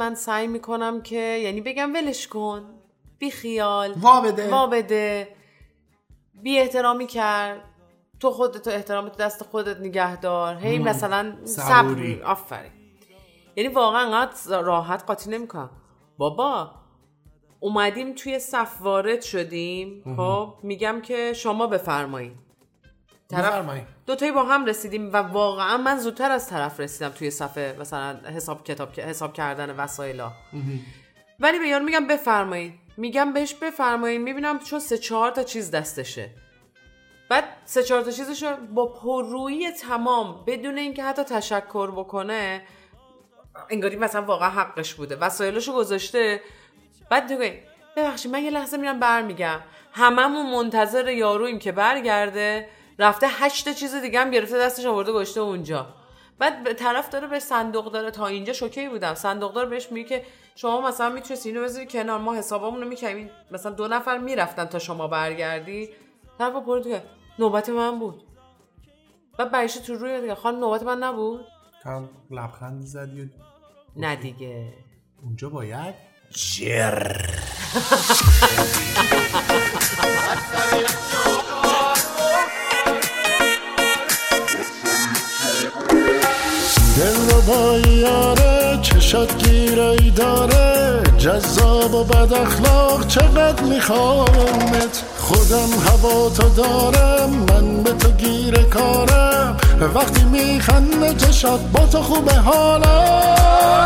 من سعی می‌کنم که یعنی بگم ولش کن بی خیال وا بده. وا بده. بی احترامی کرد. تو خودت تو احترام تو دست خودت نگه دار. هی مثلا صبوری. صبر. آفرین. یعنی واقعا انقدر راحت قاطی نمی‌کنم. بابا اومدیم توی صف وارد شدیم. خب میگم که شما بفرمایید. طرف. دوتایی با هم رسیدیم و واقعا من زودتر از طرف رسیدم توی صفحه مثلا حساب کتاب حساب کردن وسایلا. ولی به یارو میگم بفرمایید. میگم بهش بفرمایید. می‌بینم چون سه چهار تا چیز دستشه. بعد سه چهار تا چیزشو با پررویی تمام بدون اینکه حتی تشکر بکنه انگاری مثلا واقعا حقش بوده. وسایلشو گذاشته. بعد دیگه ببخشید من یه لحظه میرم برمیگم. هممون منتظر یارویم که برگرده. رفته هشت تا چیز دیگه هم گرفته دستش آورده گشته اونجا. بعد به طرف داره به صندوق داره. تا اینجا شوکه بودم. صندوق داره بهش میگه که شما مثلا می‌تونید اینو بذاری کنار. ما حسابمون رو می‌کنیم مثلا دو نفر می‌رفتن تا شما برگردی. طرف پرد که نوبت من بود. بعد برش تو روی دیگه. خانم نوبت من نبود؟ هم لبخند زدی و نه دیگه. اونجا باید؟ جر دل رو با یاره چشات گیرایی داره. جذاب و بد اخلاق چقدر میخوامت؟ خودم هوا تو دارم من به تو گیر کارم. وقتی میخنده چشات با تو خوبه حالم.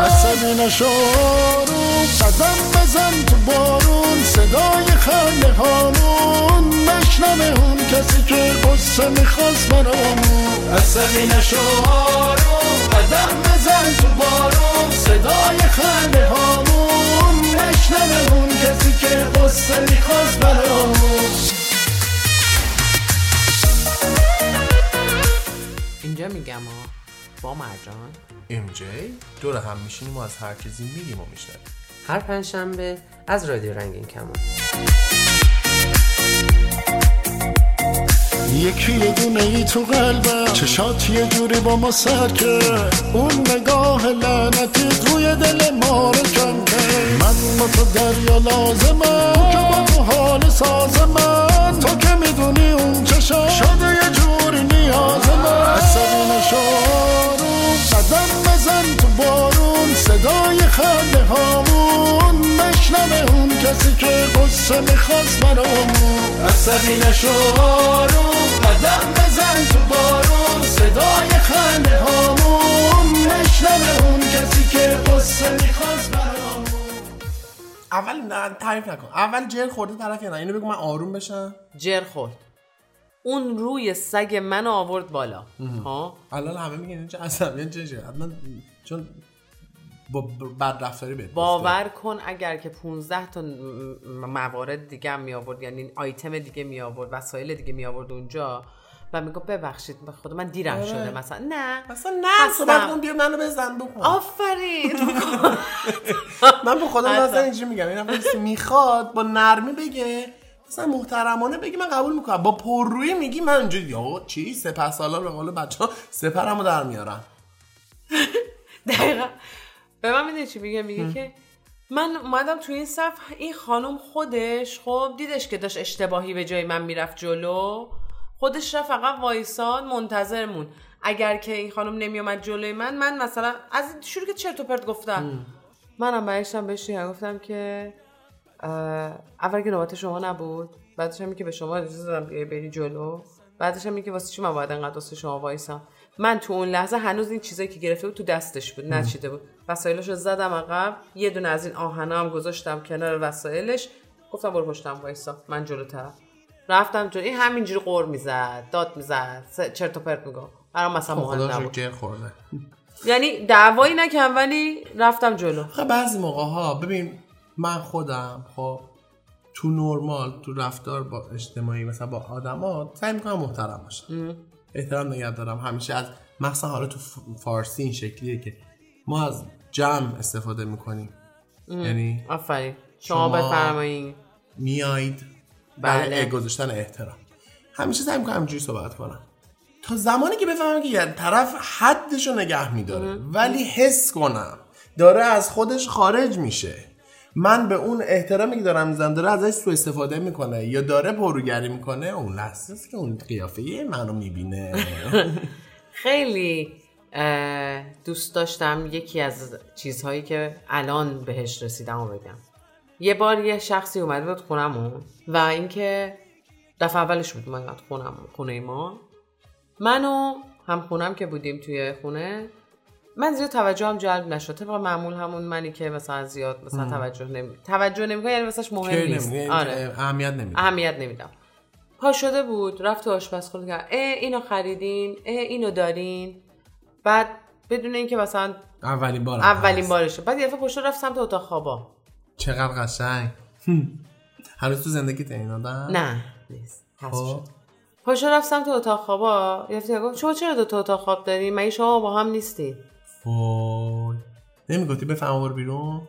عصبی نشو. رو قدم بزن تو بارون صدای خنده هامون. مشنم اون کسی که قصه می‌خواست برامون عصبی نشو رو قدم بزن تو بارون. صدای خنده هامون. نشنم اون کسی که قصه می‌خواست برامون اینجا میگم ها با مرجان. ام جی دور هم میشینیم و از هر چیزی میگیم و میشنویم. هر پنجشنبه از رادیو رنگین کمان. یکی یه دونه ای تو قلبم چشات یه جوری با ما سر کرد. اون نگاه لعنتی روی دل ما رو کم کرد. من با تو دریا لازمم که با تو حال ساز من. تو که می‌دونی کسی که قصه می‌خواست برامون عصبی نشو رو قدم بزن تو بارون صدای خنده هامون مشنم اون کسی که قصه می‌خواست اول نه تعریف نکن. اول جر خورده طرف یا نه؟ اینو بگو من آروم بشم. جر خورد. اون روی سگ منو آورد بالا. ها؟ الان همه میگن چه عصبی چه چه حتما چون با بد رفتاری بهت. باور کن اگر که 15 تا موارد دیگه هم می آورد یعنی آیتم دیگه می آورد وسایل دیگه می آورد اونجا و میگه ببخشید به خدا من دیرم آره. شده مثلا نه اصلا نه. صحبت کن بیا منو بزن بکن آفرین من به خودم. مثلا اینجوری میگم این کسی می‌خواد با نرمی بگه مثلا محترمانه بگی من قبول می‌کنم با پررویی میگی من اینجوری آقا چی سپه سالار به قول بچه ها سپرمو در میارم دقیقا به من می‌دونی چی میگه؟ میگه که من اومدم تو این صف این خانم خودش خب دیدش که داشت اشتباهی به جای من می‌رفت جلو. خودش رفت فقط وایساد منتظر مون اگر که این خانم نمیومد جلوی من من مثلا از شروع که چرت و پرت گفتم. منم برشتم بهش گفتم که اول که نوبت شما نبود بعدش هم که به شما اجازه دادم بری جلو. بعدش هم که واسه چی من باید انقدر واسه شما وایسم؟ من تو اون لحظه هنوز این چیزایی که گرفته بود تو دستش بود نچیده بود. وسایلش رو زدم عقب یه دونه از این آهنا هم گذاشتم کنار وسایلش. گفتم برو پشتم وایسا من جلوتر رفتم جلو. این همینجوری قور می‌زد داد می‌زد چرت و پرت میگم برام مثلا مهم خدا رو نبود خورده؟ یعنی دعوایی نکردم ولی رفتم جلو. خب بعضی موقع ها ببین من خودم خب تو نرمال تو رفتار با اجتماعی مثلا با آدما سعی می‌کنم محترم باشم. احترام نگه دارم. همیشه از مثلا حالا تو فارسی این شکلیه که ما از جمع استفاده می‌کنیم. یعنی آفرین. شما بفرمایید میایید بله. برای گذاشتن احترام. همیشه سعی می‌کنم اینجوری صحبت کنم. تا زمانی که بفهمم که یه طرف حدش رو نگه میداره. ولی حس کنم. داره از خودش خارج میشه. من به اون احترامی که دارم می‌زنم داره ازش سوء استفاده می‌کنه یا داره پروگری می‌کنه اون لحظه است که اون قیافه منو می‌بینه. خیلی دوست داشتم یکی از چیزهایی که الان بهش رسیدم رو بگم. یه بار یه شخصی اومده بود خونمون و اینکه دفعه اولش بود اومد خونم خونه ما. من و هم خونم که بودیم توی خونه من زیاد توجه هم جلب نشد. طبق معمول همون منی که مثلا زیاد مثلا توجه نمی توجه نمی‌کنه یعنی مثلاش مهم نیست. آره. اهمیت نمیده. اهمیت نمیدم. پا شده بود رفت تو آشپزخونه کرد. اه اینو خریدین اه اینو دارین. بعد بدون اینکه مثلا اولین بار اولین بارشه. بعد یه دفعه پشت رفت سمت اتاق خوابا. چقدر قشنگ. هنوز تو زندگی این آدم؟ نه نیست. خب. پاشو رفت سمت اتاق خوابا یه گفت شما چرا دو تا اتاق خواب دارین مگه شما با هم نیستین وای نمی‌گفتی بفهم برو بیرون؟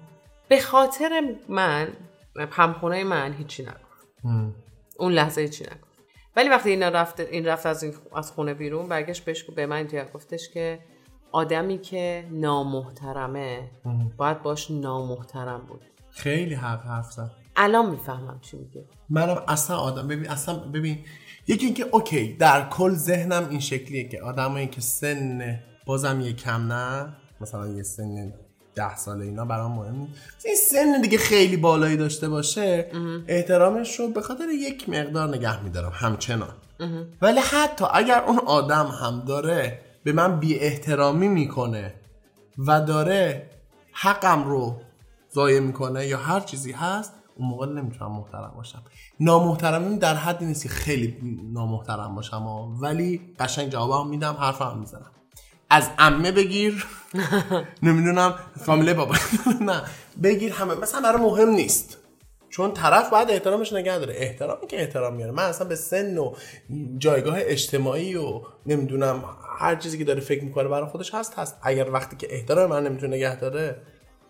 به خاطر من همخونه من هیچی نگفت. اون لحظه هیچی نگفت. ولی وقتی اینا رفت این رفت از, این از خونه بیرون برگشت بهش به من اینطوری گفتش که آدمی که نامحترمه باید باش نامحترم بود. خیلی حق حرف زد. الان می‌فهمم چی میگه. منم اصلا آدم ببین اصلا ببین یکی اینکه اوکی در کل ذهنم این شکلیه که آدمایی که سن بازم یه کم نه مثلا یه سن ده ساله اینا برام مهم. این سن دیگه خیلی بالایی داشته باشه احترامش رو به خاطر یک مقدار نگه میدارم همچنان ولی حتی اگر اون آدم هم داره به من بی احترامی می‌کنه و داره حقم رو ضایع می‌کنه یا هر چیزی هست اون موقع نمی‌تونم محترم باشم نامحترمی در حدی نیست که خیلی نامحترم باشم. ولی قشنگ جوابم میدم حرفم می‌زنم از عمه بگیر. نمی‌دونم فامیله بابا. نه بگیر همه. مثلا برای مهم نیست. چون طرف باید احترامش نگه داره. احترامی که احترام میاره. من اصلا به سن و جایگاه اجتماعی و نمی‌دونم هر چیزی که داره فکر می‌کنه برای خودش هست هست. اگر وقتی که احترام من نمی‌تونه نگه داره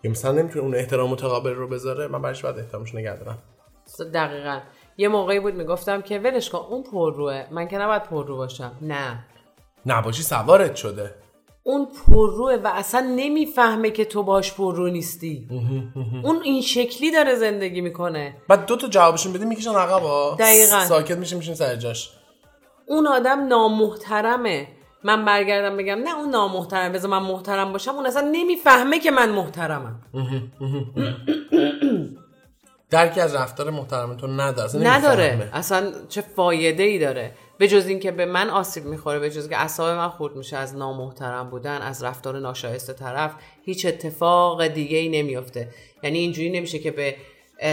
یا مثلا نمی‌تونه اون احترام متقابل رو بذاره من برایش باید احترامش نگه دارم. دقیقا. یه موقعی بود می‌گفتم که ولش کن اون پرروه. من که نباید پررو باشم. نه. نباشی سوارت شده. اون پرروه و اصلا نمی‌فهمه که تو باش پررو نیستی. اون این شکلی داره زندگی می‌کنه. بعد دو تا جوابشون بدی می‌کشن عقب ها دقیقاً. ساکت میشه میشین سر جاش. اون آدم نامحترمه. من برگردم بگم نه اون نامحترم بذار من محترم باشم. اون اصلا نمی‌فهمه که من محترمم. درکی از رفتار محترم تو نداره نداره. اصلا چه فایده ای داره. به جز اینکه به من آسیب می‌خوره به جز که اعصاب من خورد میشه از نامحترم بودن از رفتار ناشایسته طرف هیچ اتفاق دیگه ای نمیفته یعنی اینجوری نمیشه که به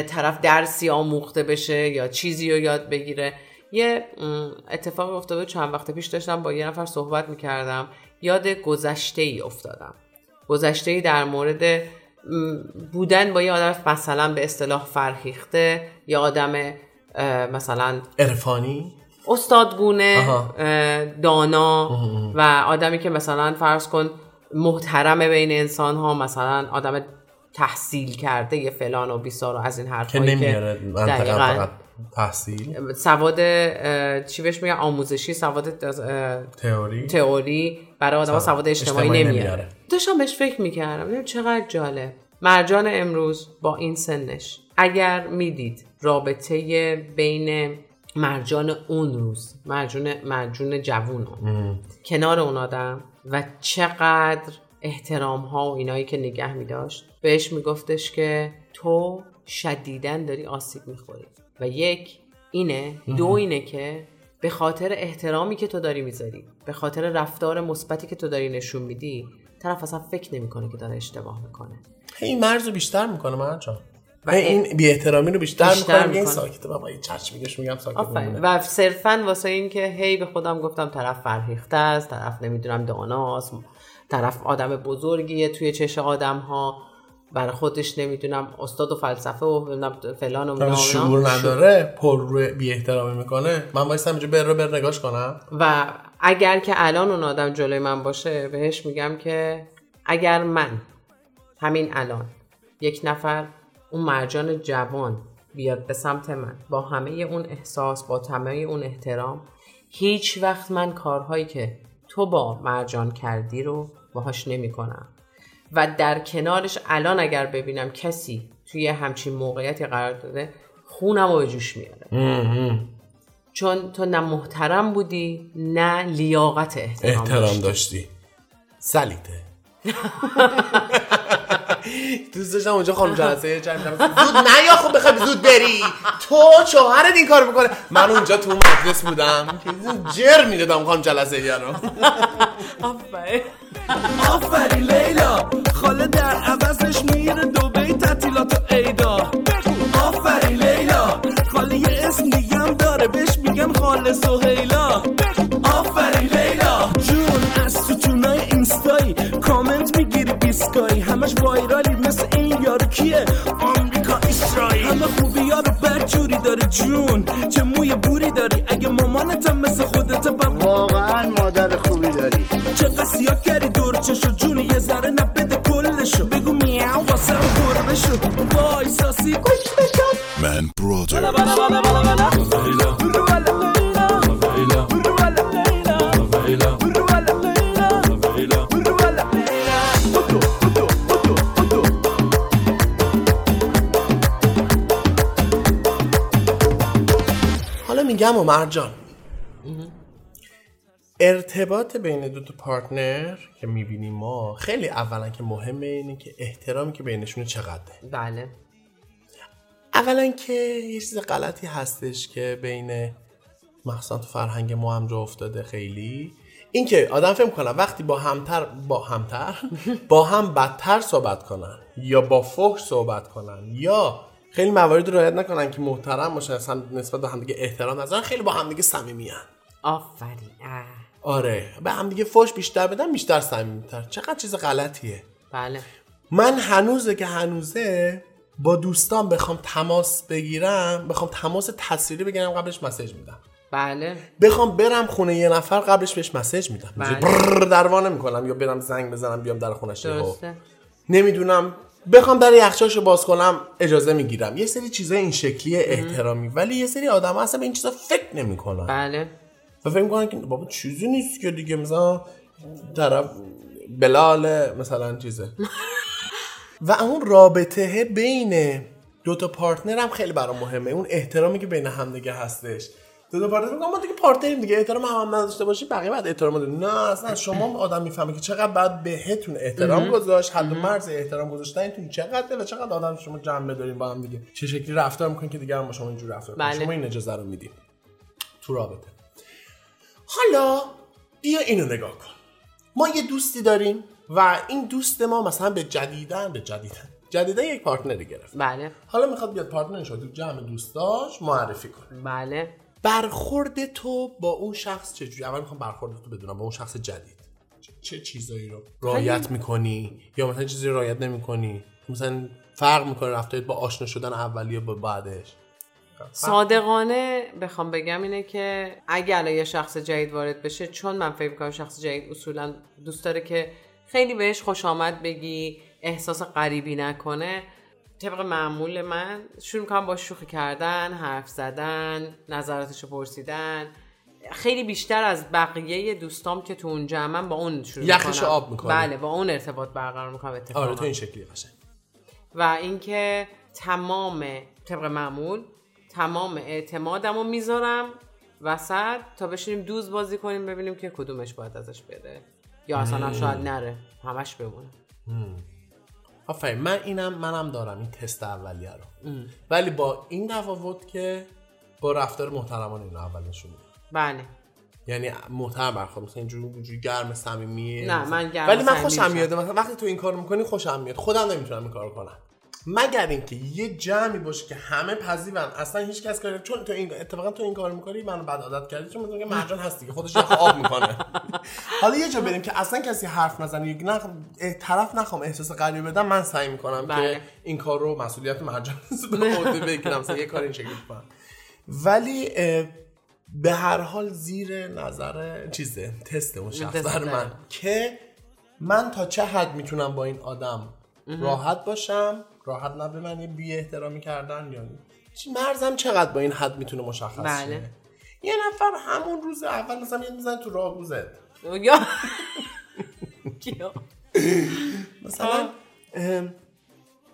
طرف درسی آموخته بشه یا چیزی رو یاد بگیره. یه م، اتفاقی افتاده چند وقت پیش داشتم با یه نفر صحبت می‌کردم. یاد گذشته ای افتادم. گذشته ای در مورد بودن با یه آدم مثلا به اصطلاح فرهیخته یا آدم مثلا عرفانی؟ استادگونه دانا و آدمی که مثلا فرض کن محترم بین انسان ها مثلا آدم تحصیل کرده یه فلان و بیسار و از این حرف که نمیاره. فقط تحصیل. سواد چی بهش میگن؟ آموزشی سواد تئوری. تئوری. برای آدم سواد. اجتماعی, اجتماعی نمیاره. نمیاره. داشتم بهش فکر می‌کردم. چقدر جالب. مرجان امروز با این سنش. اگر می‌دید رابطه بین مرجان اون روز مرجان مرجون جوون کنار اون آدم و چقدر احترام ها و اینایی که نگه می داشت بهش میگفتش که تو شدیدن داری آسیب می‌خوری. و یک اینه دو اینه که به خاطر احترامی که تو داری می‌ذاری به خاطر رفتار مثبتی که تو داری نشون میدی طرف اصلا فکر نمی‌کنه که داره اشتباه می‌کنه. این مرز رو بیشتر می‌کنه مرجان. و این بی احترامی رو بیشتر, بیشتر می‌کنه. ساکته بابا این چرچ میگش میگم ساکت. و صرفا واسه این که هی به خودم گفتم طرف فرهیخته است طرف نمی‌دونم داناست طرف آدم بزرگیه توی چش آدم ها برای خودش نمی‌دونم استاد و فلسفه و فلان و اینا. شعور نداره پر روی بی احترامی می‌کنه من وایسم اینجا بر رو بر نگاش کنم و اگر که الان اون آدم جلوی من باشه بهش میگم که اگر من همین الان یک نفر اون مرجان جوان بیاد به سمت من. با همه اون احساس با همه اون احترام هیچ وقت من کارهایی که تو با مرجان کردی رو باهاش نمی کنم و در کنارش الان اگر ببینم کسی توی همچین موقعیتی قرار داده خونم رو به جوش میاره. چون تو نه محترم بودی نه لیاقت احترام, احترام داشتی. داشتی. سلیته دوست داشتم اونجا خانم جلسه یه چند زود نه یا خب بخوای زود بری. تو شوهرت این کار می‌کنه. من اونجا تو مجلس بودم. جر می‌دادم خانم جلسه یه رو. آفرین. آفرین لیلا. خاله در عوضش میره دوبی تعطیلات و عیدا. آفرین لیلا. خاله یه اسم دیگه هم داره بهش میگن خاله سهیلا. آفرین لیلا. جون از ستونای اینستایی. کامنت می‌گیری بیسکایی. همش وایرالی یارو کیه آمریکا اسرائیل. همه خوبی ها رو بدجوری داره جون. چه موی بوری داری؟ اگه مامانتم مثل خودت بم واقعا مادر خوبی داری. چقدر سیاه کردی؟ دور چشو جونی یه ذره نبده کلشو. بگو میاو واسه رو گربه شو وای ساسی. گوش بشم من برادر میگم و مرجان. ارتباط بین دو تا پارتنر که می‌بینیم ما خیلی اولا که مهمه اینه که احترامی که بینشون چقدره. بله. اولا که یه چیز غلطی هستش که بین مخصوصا تو فرهنگ ما هم جا افتاده خیلی. این که آدم فکر کنه وقتی با همتر با همتر با هم بدتر صحبت کنن یا با فحش صحبت کنن یا خیلی موارد رو رعایت نکنن که محترم باشن اصلا نسبت به همدیگه احترام نذارن خیلی با همدیگه صمیمیان آفرین. آره. به همدیگه فحش بیشتر بدن بیشتر صمیمیتر. چقدر چیز غلطیه. بله. من هنوزه که هنوزه با دوستان بخوام تماس بگیرم بخوام تماس تصویری بگیرم قبلش مسیج میدم. بله. بخوام برم خونه یه نفر قبلش بهش مسیج میدم. بله. دروانه می‌کنم یا برم زنگ بزنم بیام در خونش. درسته. نمی‌دونم بخوام در یخچالشو باز کنم اجازه می‌گیرم. یه سری چیزای این شکلی احترامی ولی یه سری آدم اصلا به این چیزا فکر نمی‌کنن. بله. و فکر می‌کنن که بابا چیزی نیست که دیگه مثلا طرف بلال مثلا چیزه. و اون رابطه بین دو تا partner هم خیلی برام مهمه. اون احترامی که بین هم دیگه هستش. دو تا partner میگم ما دیگه partner یم دیگه احترام هم, هم نداشته باشی بقیه بعد احترام داریم نه اصلا شما آدم می‌فهمه که چقدر بعد بهتون احترام گذاشت حد و مرز احترام گذاشتنتون چقدره و چقدر آدم شما جنبه دارین با هم دیگه. چه شکلی رفتار می‌کنین که دیگه هم با شما اینجور رفتار. بله. شما این اجازه رو میدین. تو رابطه. حالا بیا اینو نگاه کن. ما یه دوستی داریم و این دوست ما مثلا به جدیدن به جدیدن. جدیدن یک پارتنری گرفت. بله. حالا می‌خواد بیاد پارتنرش رو جمع دوستاش معرفی کنه. بله. برخورد تو با اون شخص چجوری؟ اول می‌خوام برخورد تو بدونم با اون شخص جدید. چه, چه چیزایی رو رعایت می‌کنی؟ یا مثلا چیزی رو رعایت نمی‌کنی؟ مثلا فرق می‌کنه رفتارت با آشنا شدن اولیه با بعدش؟ صادقانه بخوام بگم اینه که اگه الان یه شخص جدید وارد بشه چون من فکر می‌کنم شخص جدید اصولا دوست داره که خیلی بهش خوش آمد بگی احساس غریبی نکنه طبق معمول من شروع می‌کنم با شوخی کردن حرف زدن نظراتش رو پرسیدن. خیلی بیشتر از بقیه دوستام که تو اون جمعن با اون شروع یخش می‌کنم. آب می‌کنی. بله با اون ارتباط برقرار می‌کنم اتفاقا. آره تو این شکلی قشنگ. و اینکه تمام طبق معمول تمام اعتمادم رو می‌ذارم وسط تا بشینیم دوز بازی کنیم ببینیم که کدومش باید ازش بره. یا اصلا شاید نره همش بمونه. آفرین من اینم منم دارم این تست اولیه رو. ولی با این تفاوت که با رفتار محترمانه اینو اول نشون بله. یعنی محترم برخورد مثلا اینجوری اینجوری گرم صمیمی نه، من گرم ولی من خوشم. میاد. مثلا وقتی تو این کارو می‌کنی خوشم میاد. خودم نمی‌تونم این کارو کنم. مگر اینکه یه جمعی باشه که همه پذیرن. اصلا هیچ کس کاری چون تو این اتفاقا تو این کارو می‌کنی منو بعد عادت کردی چون مثلا مرجان هست دیگه خودش آب می‌کنه. حالا یه جا بریم که اصلا کسی حرف نزنه یا نه طرف نخوام احساس غریبه بدم من سعی می‌کنم بله. که این کار رو مسئولیت مرجان به عهده بگیرم یه کار این شکلی کنم ولی به هر حال زیر نظر چیزه تست اون شخص در من. که من تا چه حد می‌تونم با این آدم راحت باشم؟ راحت نه به من یه بی احترامی کردن یا چی مرزم چقدر با این حد می‌تونه مشخص بله. شه یه نفر همون روز اول مثلا یه میزن تو راه روزه یا مثلا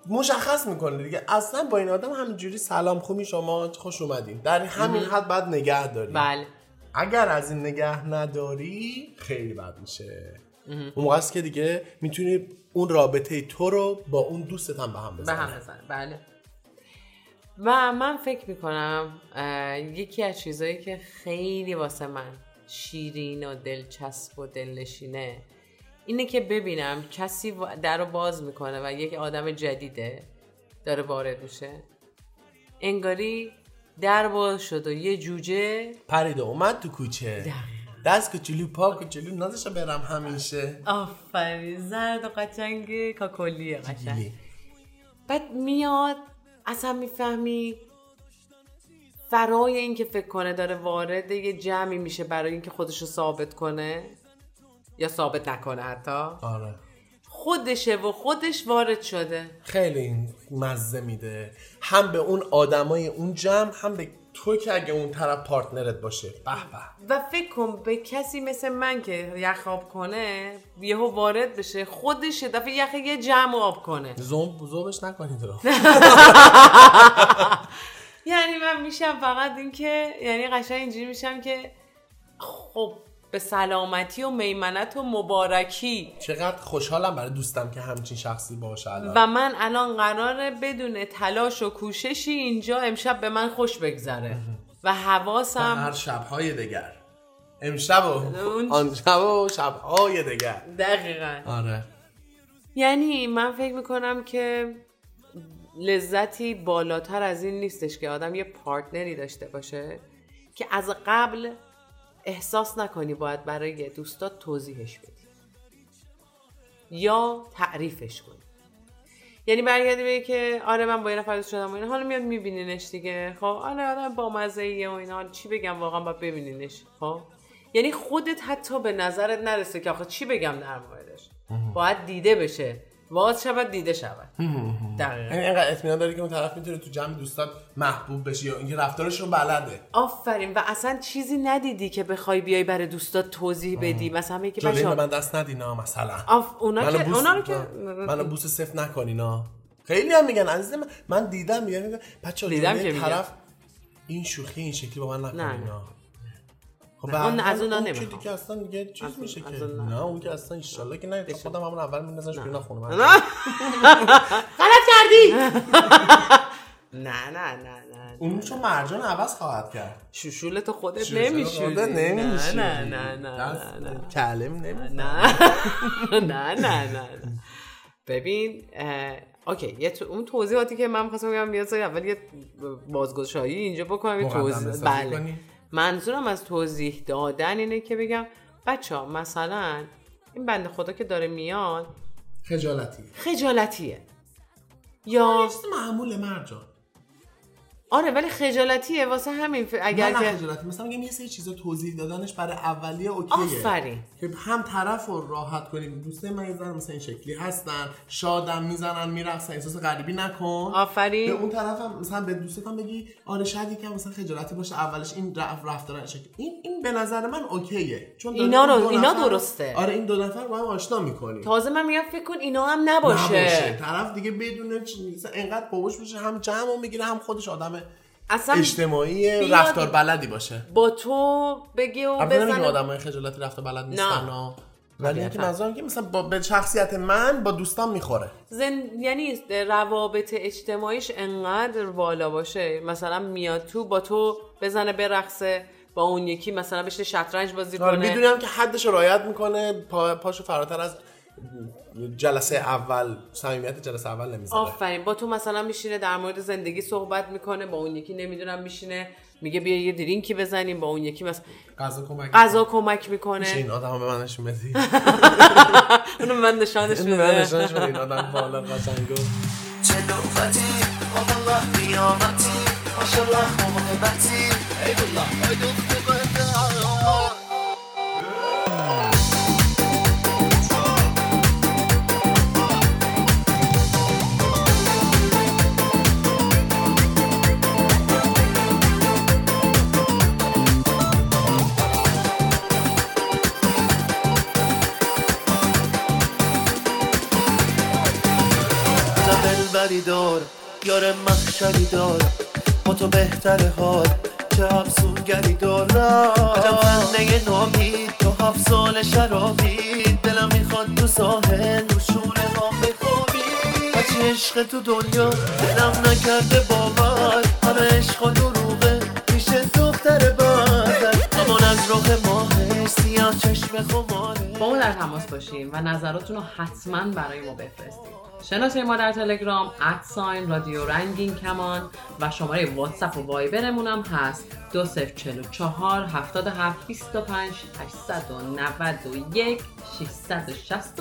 مشخص می‌کنه دیگه. اصلا با این آدم همینجوری سلام خوبی شما خوش اومدین. در همین حد باید نگه داری بله. اگر از این نگه نداری خیلی بد میشه. اون موقع است که دیگه می‌تونی اون رابطه تو رو با اون دوستت هم به هم به بزنی. هم بزنه بله. و من فکر می‌کنم یکی از چیزایی که خیلی واسه من شیرین و دلچسب و دلنشینه اینه که ببینم کسی در رو باز می‌کنه و یک آدم جدیده داره وارد میشه. انگاری در باز شد و یه جوجه پرید و اومد تو کوچه. دست کوچولو پا کوچولو نازش برم همیشه. آفرین زرد و قشنگ کاکلیه قشنگ. بعد میاد اصلا می‌فهمی فرای این که فکر کنه داره وارد یه جمعی میشه برای اینکه خودشو ثابت کنه یا ثابت نکنه حتی. آره. خودشه و خودش وارد شده. خیلی این مزه میده. هم به اون آدمای اون جمع هم به تو که اگه اون طرف partner ت باشه به به. و فکر کن به کسی مثل من که یخ آب کنه یهو وارد بشه خودش دفعه یخ یه جمع آب کنه. زوم زومش نکنید. رو یعنی من میشم فقط این که یعنی قشنگ اینجوری میشم که خب به سلامتی و میمنت و مبارکی. چقدر خوشحالم برای دوستم که همچین شخصی باشه الان. و من الان قراره بدون تلاش و کوششی اینجا امشب به من خوش بگذره. و حواسم هر شبهای دگر امشب و اون- آن شب و شبهای دگر دقیقا. آره. یعنی من فکر می‌کنم که لذتی بالاتر از این نیستش که آدم یه پارتنری داشته باشه که از قبل احساس نکنی باید برای دوستات توضیحش بدی. یا تعریفش کنی. یعنی برگردی بگی که آره من با یه نفر دوست شدم و اینا. حالا میاد میبینینش دیگه. خب آره آره با مزه و اینا. چی بگم؟ واقعا باید ببینینش. خب؟ یعنی خودت حتی به نظرت نرسه که آخه چی بگم در موردش؟ باید دیده بشه. باز شود دیده شود. دقیقا. یعنی اینقدر اطمینان داری که اون طرف می‌تونه تو جمع دوستات محبوب بشه یا اینکه رفتارش رو بلده. آفرین. و اصلا چیزی ندیدی که بخوای بیای برای دوستات توضیح بدی؟ مثلا میگی بچه‌ها من دست ندینا مثلا. آف اونا که بوس اونا رو که منو بوس صفر نکنینا خیلی هم میگن عزیز من من دیدم میگن بچه دیدم که. طرف این شوخی این شکلی با من نکنینا خب نه، اون از اون که نمی‌خوام. دیگه اصلا دیگه چیز میشه که. نه. اون که اصلا ان که نه. خودم همون اول میندازنش بیرون خونه من غلط کردی! نه نه نه نه اون چون مرجان عوض خواهد کرد. شوشول تو خودت نمیشوری خودت نمیشوری. نه نه نه نه نه نه کلم. نه. نه نه نه ببین اوکی یه تو- اون توضیحاتی که من خواستم بگم بیاد اول یه بازگشایی اینجا بکنم یه توضیح بله؟ منظورم از توضیح دادن اینه که بگم بچه ها مثلا این بنده خدا که داره میاد خجالتی خجالتیه. یا معمول مرجان. آره ولی خجالتیه واسه همین ف- اگر نه نه خجالتی. مثلا میگم یه سری چیزا توضیح دادنش برای اولیه اوکیه. آفرین. که هم طرف رو راحت کنیم. دوستای من ذره مثلا این شکلی هستن. شادم می‌زنن میرقصن احساس غریبی نکن. به آفرین اون طرف هم مثلا به دوستت هم بگی آره شاید یکم مثلا خجالتی باشه اولش این رف- رفتار این شکلی این این به نظر من اوکیه. چون اینا این رو- دو اینا درسته. آره این دو نفر با هم آشنا می‌کنی تازه من میگم فکر کن اینا هم نباشه, طرف دیگه بدون چی- مثلا انقدر باوش بشه هم جمع می‌گیره هم خودش آدم اصلا اجتماعی رفتار بلدی باشه. با تو بگی و بزنه. آدم های خجالتی رفته بلد نیستن نه. ولی اینکه. منظورم که مثلا با به شخصیت من با دوستان می‌خوره. زن... یعنی روابط اجتماعیش انقدر بالا باشه. مثلا میاد تو با تو بزنه برقصه با اون یکی مثلا بشه شطرنج بازی آره کنه. می‌دونم که حدش رو رعایت می‌کنه پا... پاشو فراتر از جلسه اول صمیمیت جلسه اول نمی‌ذاره. آفرین. با تو مثلا میشینه در مورد زندگی صحبت می‌کنه با اون یکی نمی‌دونم میشینه میگه بیا یه درینکی بزنیم با اون یکی مثلا غذا کمک غذا کمک میشه می‌کنه این آدم به من نشون بدی؟ اونو من نشانش به من میده. نشونش بدی این آدم بالا قشنگو چه لغتی والله قیامتی. ماشالله محبتی ای والله ای دلبری دار یار مخشری دارم با تو بهتر حال چه افسونگری دارم. عجب زنده نامید تو هفت سال شرابی دلم می‌خواد تو ساحل رو شونه ها بخوابی هرچی عشق تو دنیا دلم نکرده باور. همه عشق و دروغه پیش دختر بازر. امان از رخ ماه سیاه چشم خماره. با ما در تماس باشیم و نظراتتون رو حتما برای ما بفرستید. شناسه ما در تلگرام ادساین رادیو رنگین کمان و شماره واتساپ و وایبرمون هم هست 2044 77 25 891 667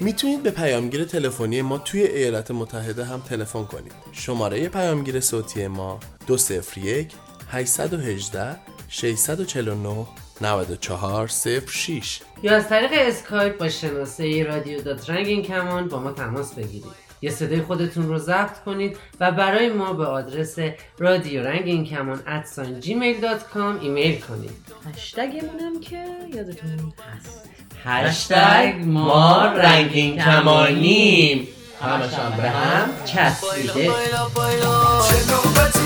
می‌تونید به پیامگیر تلفنی ما توی ایالات متحده هم تلفن کنید. شماره پیامگیر صوتی ما 201 818 649 94 06 یا از طریق اسکایپ با شناسه رادیو dot رنگین کمان با ما تماس بگیرید. یا صدای خودتون رو ضبط کنید و برای ما به آدرس رادیو رنگین کمان at sign Gmail dot com ایمیل کنید. هشتگمون هم که یادتون هست. هشتگ ما رنگین کمانیم. همشان به هم چسبیده. چه نوبتی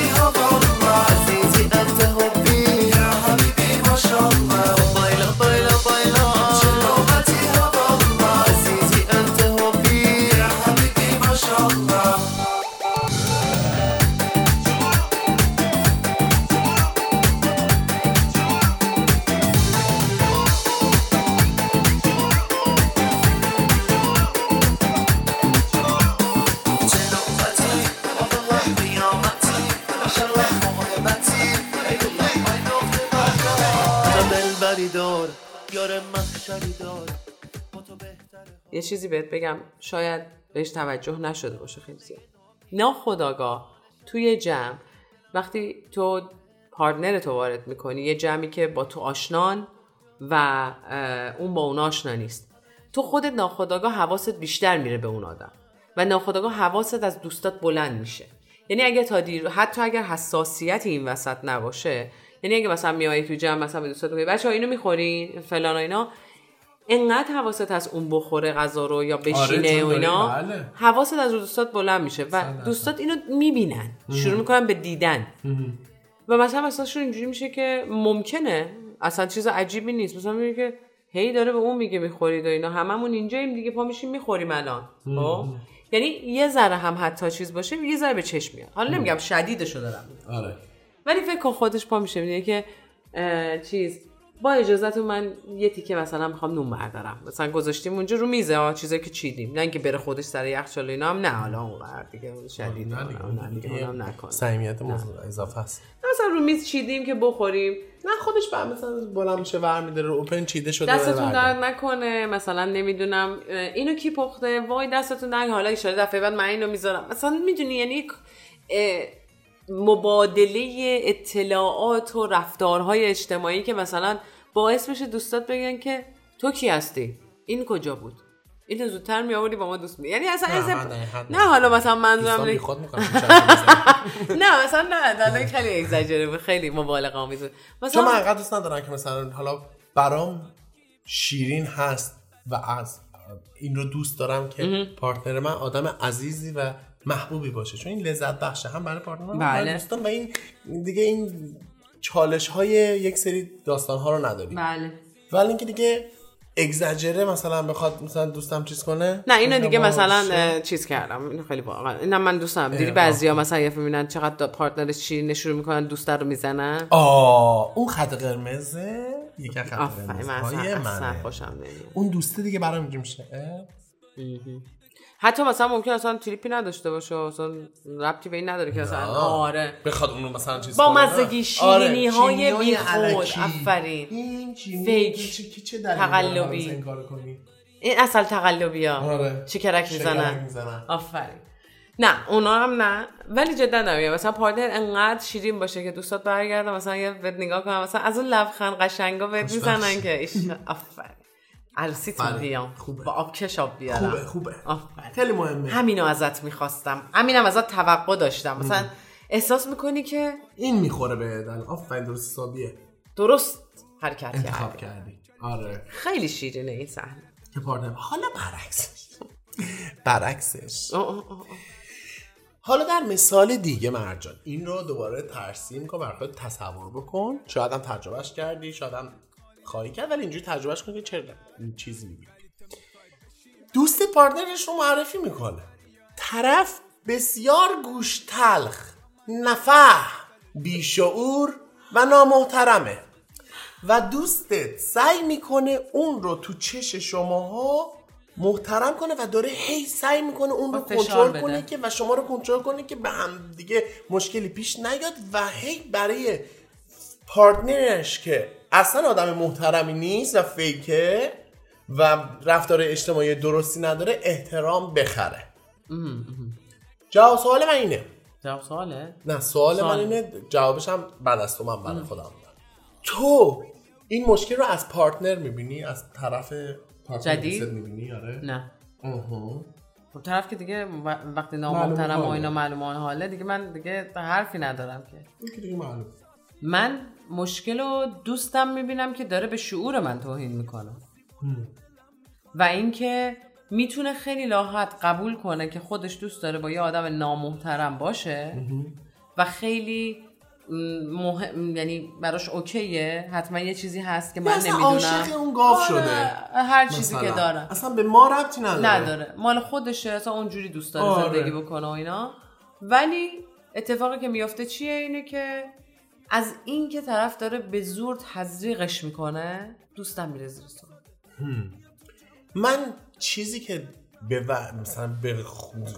تو دلبری دار یار مخشری دار. یه چیزی بهت بگم شاید بهش توجه نشده باشه خیلی زیاد. ناخداگاه توی جمع وقتی تو پارتنر تو وارد می‌کنی یه جمعی که با تو آشنان و اون با اون آشنا نیست. تو خودت ناخداگاه حواست بیشتر میره به اون آدم و ناخداگاه حواست از دوستات بلند میشه. یعنی اگه تا دیر حتی اگر حساسیتی این وسط نباشه یعنی اگه مثلا میای تو جمع مثلا به دوستات بگی بچه‌ها اینو می‌خورین فلان و اینا. انقدر حواست از اون بخوره غذا رو یا بشینه چون و اینا. بله. حواست از دوستات بلند میشه و دوستات اینو می‌بینن شروع می‌کنن به دیدن. و مثلا مثلا اینجوری میشه که ممکنه اصلا چیز عجیبی نیست. مثلا میگه که هی داره به اون میگه می‌خورید و اینا. هممون اینجاییم دیگه پا میشیم می‌خوریم الان. خب؟ یعنی یه ذره هم حتی چیز باشه یه ذره به چشم میاد. حالا نمیگم شدیدشو دارم. آره. ولی فکر کن خودش پا میشه. میگه که چیز با اجازهتون من یه تیکه مثلا می‌خوام نون بردارم. مثلا گذاشتیم اونجا رو میزه ها چیزایی که چیدیم. نه اینکه بره خودش سر یخچال اینا هم نه حالا اونقدر دیگه شدید نه دیگه، اونم نکنه صمیمیت موضوع اضافه است. مثلا رو میز چیدیم که بخوریم. نه خودش بعد مثلا بلند میشه ور میداره اوپن چیده شده دستتون درد. نکنه مثلا نمی‌دونم اینو کی پخته؟ وای دستتون درد حالا ان دفعه بعد من اینو می‌ذارم. مثلا می‌دونی یعنی مبادله اطلاعات و رفتارهای اجتماعی که مثلا باعث بشه دوستات بگن که تو کی هستی؟ این کجا بود؟ اینو زودتر می با ما دوست می یعنی اصلا نه، نه حالا مثلا منظورم نه نه مثلا نه خیلی اگزاجره خیلی مبالغه آمیز چون مثلا من انقدر دوست ندارم که مثلا حالا برام شیرین هست و از این رو دوست دارم که پارتنر من آدم عزیزی و محبوبی باشه چون این لذت بخشه. هم برای پارتنر هم برای بله. دوستان و این دیگه این چالش های یک سری داستان ها رو نداریم. بله. ولی اینکه دیگه اگزاجره مثلا بخواد مثلا دوستم چیز کنه نه اینو دیگه مثلا شو- چیز کردم. اینو خیلی واقعا اینم من دوست دارم دیدی بعضیا مثلا یه می‌بینن چقدر پارتنرش شیرینه شروع می‌کنن دوست رو می‌زنن. آه اون خط قرمزه یکی خط آفرین من اصلا, اصلا خوشم نمیاد. اون دوسته دیگه برام اینجوری میشه؟ حتی مثلا ممکن اصلا تریپی نداشته باشه اصلا ربطی به این نداره که مثلا آره. بخواد اونو مثلا چیز با؟ مزگی شیرینی های الکی. آفرین. این چی فیک. تقلبی. این کارو کنی؟ این اصل تقلبی ها آره. چیکرک شکرک می‌زنن می‌زنن. آفرین. نه اونا هم نه. ولی جدا نمیگم. مثلا پارتنر انقدر شیرین باشه که دوستات برگردن مثلا یه بهت نگاه کنن مثلا از اون لبخند قشنگا بهت می‌زنن که ایش آفرین. عروسیتون. بیام خوبه. با آب کش آب بیارم. خوبه خوبه. خیلی مهمه. همینو ازت می‌خواستم. همینم ازت توقع داشتم. مثلا احساس می‌کنی که این می‌خوره به دل. آفرین درست حسابیه. درست حرکت انتخاب کردی. کردی آره. خیلی شیرینه این صحنه. که پارتنر حالا برعکسش. برعکسش. حالا در مثال دیگه مرجان این رو دوباره ترسیم کن برای تصور بکن. شاید هم تجربهش کردی شاید هم خواهی کرد ولی اینجوری تجربهش کن که چه این چیزی می‌بینی دوست پارتنرش رو معرفی می‌کنه. طرف بسیار گوش تلخ نفح بیشعور و نامحترمه. و دوستت سعی می‌کنه اون رو تو چش شماها محترم کنه و داره هی سعی می‌کنه اون رو کنترل. کنه که و شما رو کنترل کنه که به هم دیگه مشکلی پیش نیاد و هی برای پارتنرش که اصلا آدم محترمی نیست و فیکه و رفتار اجتماعی درستی نداره احترام بخره. جواب سوال من اینه. جواب سواله؟ نه سوال سوال. من اینه جوابش هم بعد از تو من برای خودم میدم. تو این مشکل رو از پارتنر می‌بینی؟ از طرف پارتنر جدید؟ می‌بینی؟ آره. نه. اها. خب طرف که دیگه وقتی نامحترم و. اینا معلومان حاله دیگه من دیگه حرفی ندارم که. این که دیگه معلوم من مشکل رو دوستم می‌بینم که داره به شعور من توهین می‌کنه. و اینکه می‌تونه خیلی راحت قبول کنه که خودش دوست داره با یه آدم نامحترم باشه و خیلی مهم یعنی براش اوکیه. حتما یه چیزی هست که من نمی‌دونم. عاشق اون گاو آره، شده. هر چیزی مثلا. که داره. اصلا به ما ربطی نداره. نداره. مال خودشه اصلا اونجوری دوست داره آره. زندگی بکنه و اینا. ولی اتفاقی که میافته چیه؟ اینه که از این که طرف داره به زور تزریقش می‌کنه دوستم میره زیر من چیزی که به و... مثلا به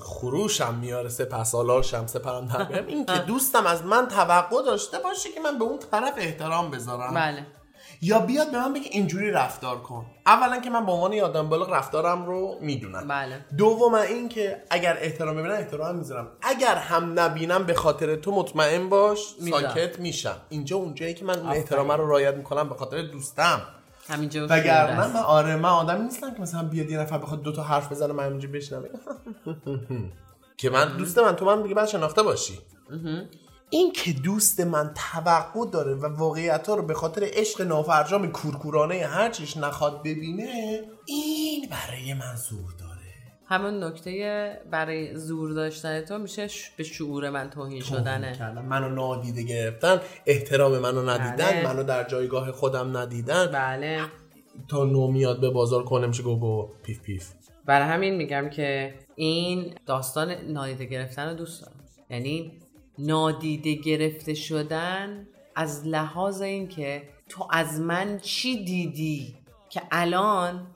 خروشم میاره سپسالارشم سپرم این که دوستم از من توقع داشته باشه که من به اون طرف احترام بذارم. بله. یا بیاد به من بگه اینجوری رفتار کن. اولا که من به عنوان یه آدم بالغ رفتارم رو می‌دونم. بله. دوم این که اگر احترام ببینم احترام می‌ذارم. اگر هم نبینم به خاطر تو مطمئن باش. ساکت میشم. اینجا اونجایی که من احترام رو رعایت می‌کنم به خاطر دوستم. همینجا وگرنه من. آره من آدمی نیستم که مثلا بیاد یه نفر بخواد دو تا حرف بزنه من اینجا بشنم که من دوست من تو من دیگه باید شناخته باشی. این که دوست من توقع داره و واقعیت ها رو به خاطر عشق نافرجام کورکورانه هر چیش نخواد ببینه این برای من زور داره. همون نکته برای زور داشتن تو میشه ش- به شعور من توهین شدنه. کردن. منو نادیده گرفتن احترام منو ندیدن بله. منو در جایگاه خودم ندیدن. بله. تا نو میاد به بازار کنه میشه گو پیف پیف. برای همین میگم که این داستان نادیده گرفتن رو دوست دارم. یعنی نادیده گرفته شدن از لحاظ اینکه تو از من چی دیدی که الان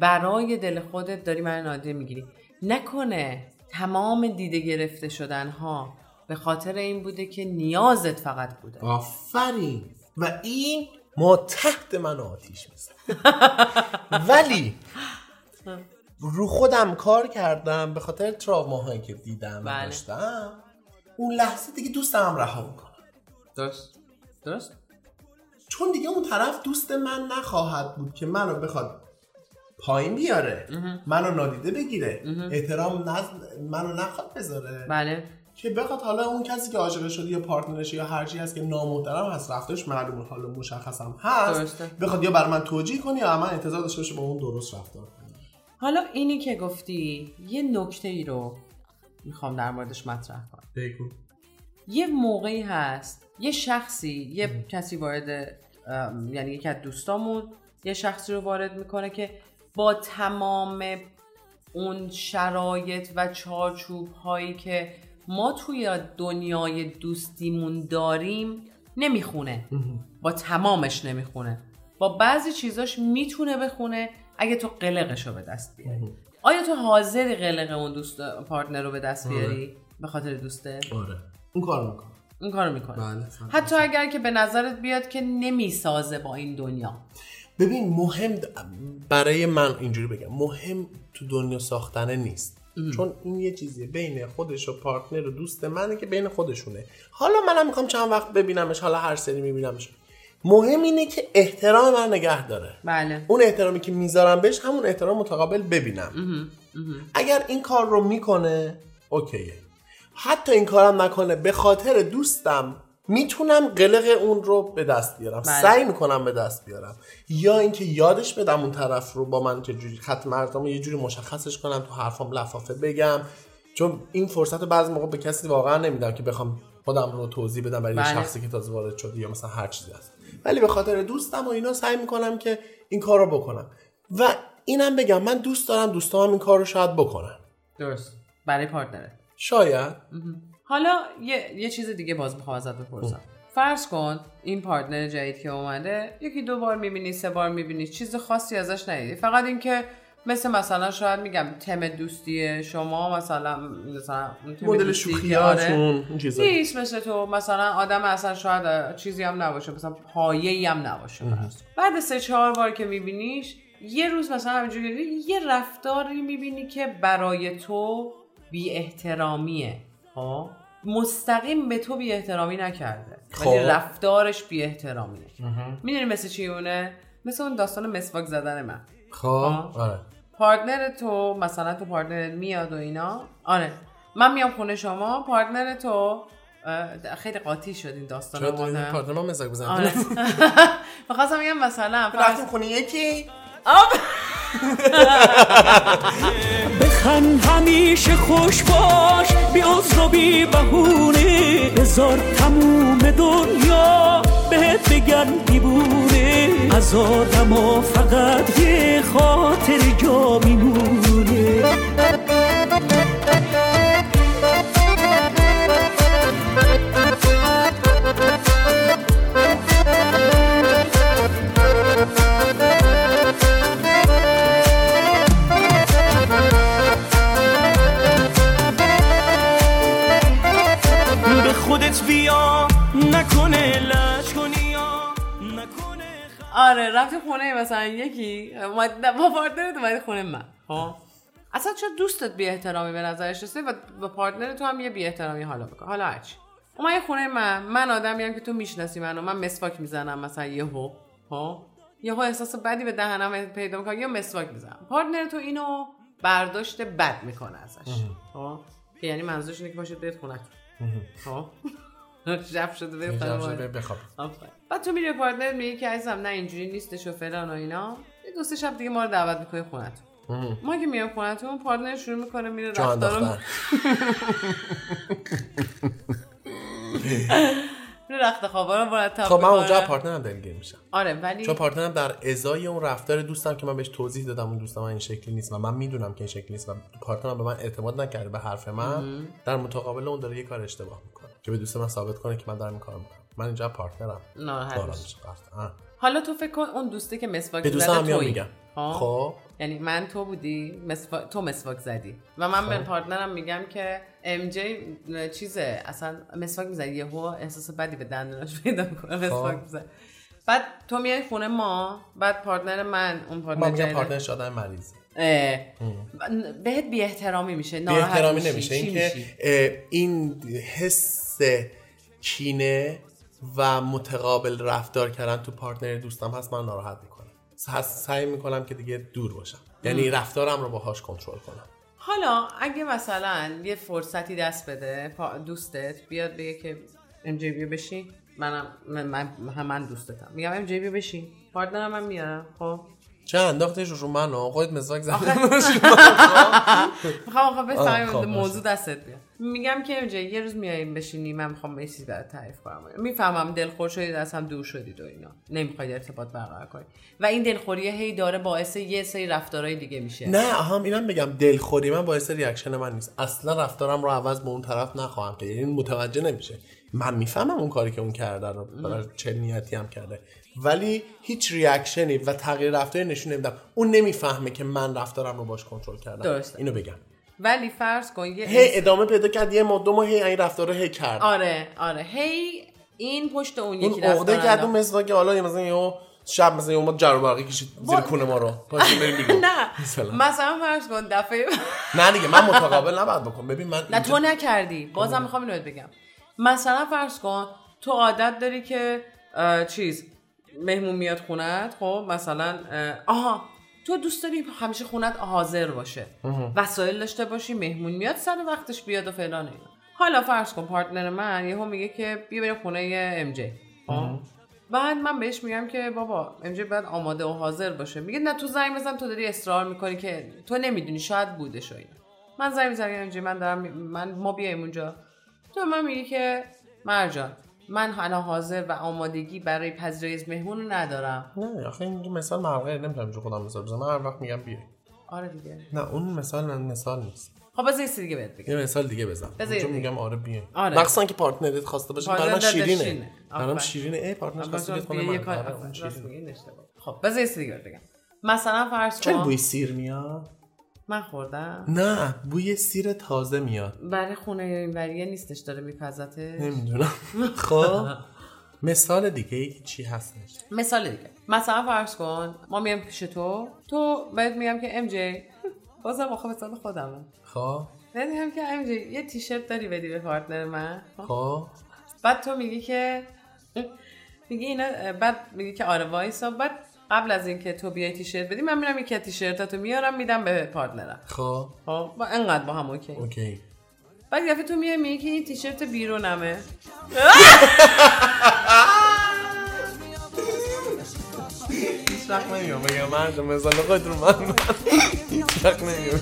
برای دل خودت داری من نادیده می‌گیری؟ نکنه تمام دیده گرفته شدن ها به خاطر این بوده که نیازت فقط بوده. آفرین. و این ما تحت من آتیش میزن ولی رو خودم کار کردم به خاطر تراوماهایی که دیدم بله. داشتم. اون لحظه دیگه دوستم هم رها می‌کنم درست. درست؟ چون دیگه اون طرف دوست من نخواهد بود که منو بخواد پایین بیاره منو نادیده بگیره. احترام نز... منو نخواد بذاره. بله. که بخواد حالا اون کسی که عاشق شده یا پارتنرش یا هر چی هست که نامحترم هست رفتارش معلومه حالا مشخص هم هست درسته. بخواد یا برای من توجیه کنی یا من انتظار داشته باشه با اون درست رفتار کنی حالا اینی که گفتی یه نکته ای رو می‌خوام در موردش مطرح کنم. بگو. یه موقعی هست یه شخصی یه کسی وارد ام، یعنی یکی از دوستامون یه شخصی رو وارد می‌کنه که با تمام اون شرایط و چارچوب هایی که ما توی دنیای دوستیمون داریم نمی‌خونه. با تمامش نمی‌خونه. با بعضی چیزاش می‌تونه بخونه اگه تو قلقش رو به دست بیاری. آیا تو حاضری قلق اون دوست پارتنر رو به دست بیاری؟ به خاطر دوسته؟ آره. اون کار می‌کنه. این کارو می‌کنه. بله حتی اگر که به نظرت بیاد که نمی‌سازه با این دنیا. ببین مهم د- برای من اینجوری بگم مهم تو دنیا ساختنه نیست. چون این یه چیزیه بین خودش و پارتنر و دوست منه که بین خودشونه. حالا منم می‌خوام چند وقت ببینمش حالا هر سری میبینمش. مهم اینه که احترام من نگه داره. بله. اون احترامی که می‌ذارم بهش همون احترام متقابل ببینم. اگر این کار رو می‌کنه اوکیه. حتی این کارم نکنه به خاطر دوستم می‌تونم قلق اون رو به دست بیارم. بله. سعی می‌کنم به دست بیارم. یا اینکه یادش بدم اون طرف رو با من چجوری خط مرزامو یه جوری مشخصش کنم تو حرفام لفافه بگم. چون این فرصت رو بعضی موقع به کسی واقعا نمیدم که بخوام خودم رو توضیح بدم برای بله. شخصی که تازه وارد شده یا مثلا هر چیزی هست. ولی به خاطر دوستم و اینا سعی می‌کنم که این کار رو بکنم. و اینم بگم من دوست دارم دوستام این کار رو شاید بکنن. درست. برای پارتنره. شاید. حالا یه, یه چیز دیگه باز می‌خوام ازت بپرسم. فرض کن این پارتنر جدید که اومده یکی دو بار می‌بینی سه بار می‌بینی چیز خاصی ازش ندیدی. فقط اینکه مثل مثلا شاید میگم تم دوستی شما مثلا مثلا مدل شوخیاتون چیزا. نیست مثل تو مثلا آدم اصلا شاید چیزی هم نباشه مثلا پایه هم نباشه. بعد سه چهار بار که میبینیش یه روز مثلا همینجوری یه رفتاری می‌بینی که برای تو بی احترامیه ها مستقیم به تو بی احترامی نکرده ولی خب. رفتارش بی احترامیه می‌دونی مثل چی اونه؟ مثل اون داستان مسواک زدن من. خب آه. آره. partner تو مثلا تو partner ت میاد و اینا. آره. من میام خونه شما partner تو خیلی قاطی شد این داستان چرا تو مهم. partner من مزاج بزنم آره. می‌خواستم بگم مثلا رفتیم خونه یکی. بخند همیشه خوش باش بی عذر و بی بهونه. بذار تموم دنیا بهت بگن دیوونه. از آدم فقط یه خاطر جا میمونه. آره رفتی خونه مثلا یکی با partner ت اومدی خونه من. خب اصلا چرا دوستت بی احترامی به نظرش رسید و با partner تو هم یه بی احترامی حالا بکن. حالا هرچی اومدی خونه من. من آدمی هم که تو می‌شناسی منو. من مسواک می‌زنم مثلا یهو. خب یهو احساس بدی به دهنم پیدا می‌کنم یا مسواک می‌زنم. partner تو اینو برداشت بد می‌کنه ازش. که یعنی منظورش اینه که باشه بیت خونه. خب شب شده. بخواب. بعد تو میری به partner میگی که عزیزم نه اینجوری نیستش و فلان و اینا. یه دو سه شب دیگه ما رو دعوت می‌کنی خونت ما که میام خونتون partner شروع می‌کنه میره جان رفتار دختر میره رخت خوابا رو مرتب خب من. اونجا partner م دلگیر میشم. آره ولی چون partner م در ازای اون رفتار دوستم که من بهش توضیح دادم اون دوستم من این شکلی نیست و من می‌دونم که این شکلی نیست و partner م به من اعتماد نکرده به حرف من در مقابل اون داره یه کار اشتباه می‌کنه. که به دوست من ثابت کنه که من دارم این کار می‌کنم. من اینجا partner م. ناراحت. حالا تو فکر کن اون دوسته که مسواک به زده دوستم هم میام تویی. میگم. خب خب. یعنی من تو بودی مسوا... تو مسواک زدی. و من به پارتنرم میگم که ام جی چیزه اصلا مسواک می‌زنی یهو احساس بدی به دندوناش پیدا می‌کنه مسواک می‌زنه بعد تو میای خونه ما بعد پارتنر من اون پارتنر من میگم پارتنرش آدم مریضی اه. بهت بی احترامی میشه بی احترامی میشی. نمیشه. چی اینکه این حس کینه و متقابل رفتار کردن تو partner دوستم هست من ناراحت می‌کنم. سعی می‌کنم که دیگه دور باشم. یعنی رفتارم رو باهاش کنترل کنم. حالا اگه مثلا یه فرصتی دست بده دوستت بیاد بگه که ام جی بیا بشین منم من, من, من دوستتم. میگم ام جی بیا بشین. partner م من میارم خب؟ چه انداختش رو من خودت مسواک زدی می‌خوام آخه بفهمیم خب، موضوع دستت بیاد. میگم که اینجا یه روز میاییم بشینی من می‌خوام یه چیزی برات تعریف کنم. می‌فهمم دلخور شدید از هم دور شدید و اینا. نمی‌خواید ارتباط برقرار کنید و این دلخوری هی داره باعث یه سری رفتارهای دیگه میشه. نه هم اینم بگم. دلخوری من باعث reaction من نیست. اصلا رفتارم رو عوض به اون طرف نخواهم که یعنی متوجه نمیشه. من می‌فهمم اون کاری که اون کرده رو. چه نیتی هم کرده. ولی هیچ ریاکشنی و تغییر رفتاری نشون نمیدم. اون نمی‌فهمه که من رفتارم رو باش کنترل کردم. درسته. اینو بگم. ولی فرض کن یه هی ادامه پیدا کرد یه مدت ما هی این رفتار رو هی کرد. آره آره. هی این پشت اون یکی اون عقده کرد. اون مسواک حالا یه مثلا یه شب مثلا یه ما جرو برقی کشید زیر کونه ما رو. پاشیم بریم بیرون نه. مثلا. مثلا فرض کن دفعه نه دیگه من متقابل نباید بکن ببین من نه تو نکردی. بازم می‌خوام اینو بگم. مثلا فرض کن تو عادت داری که چیز مهمون میاد خونت خب مثلا آها تو دوست داری همیشه خونت حاضر باشه. وسایل داشته باشی مهمون میاد سر وقتش بیاد و فلان اینا. حالا فرض کن پارتنر من یهو میگه که بیا بریم خونه ام جی. بعد من بهش میگم که بابا ام جی باید آماده و حاضر باشه. میگه نه تو زنگ بزن تو داری اصرار می‌کنی که تو نمی‌دونی شاید بودش و اینا. من زنگ می‌زنم اینجا من دارم من ما بیایم اونجا. تو من میگی که مرجان من الان حاضر و آمادگی برای پذیرایی از مهمون رو ندارم. نه آخه این مثال مرغه نمی‌تونم جو خودم مثال بزنم. من هر وقت میگم بیای آره دیگه. نه اون مثال مثال نیست. خب بذار یه دیگه بهت بگم. یه مثال دیگه بزن. چون. میگم آره بیای آره. مخصوصا که partner ت خواسته باشه. partner شیرینه. برام. شیرینه. ای partner خواسته بیاد خونه من. آره،. خب بذار یه دیگه بهت بگم. مثلا فرض کن بوی سیر میاد؟ من خوردم نه بوی سیر تازه میاد. برای خونه اینوریه نیستش داره میپزتش نمی‌دونم. خب مثال دیگه ای چی هستش؟ مثال دیگه. مثلا فرض کن ما میام پیش تو تو بهت میگم که MJ بازم آخه مثال خودمه. خب. میگم که MJ یه تیشرت داری بدی به partner من. خب. بعد تو میگی که میگی اینا بعد میگی که آره وایسا بعد قبل از اینکه تو بیای تیشرت بدی من میرم یکی از تیشرتاتو میارم میدم به partner م. خب. خب با انقدر با هم okay. okay. بعد یه دفعه تو میای میگی که این تیشرت بیرونمه. هیچ وقت نمیام بگم مردم مثال خود رو من هیچ وقت نمیام.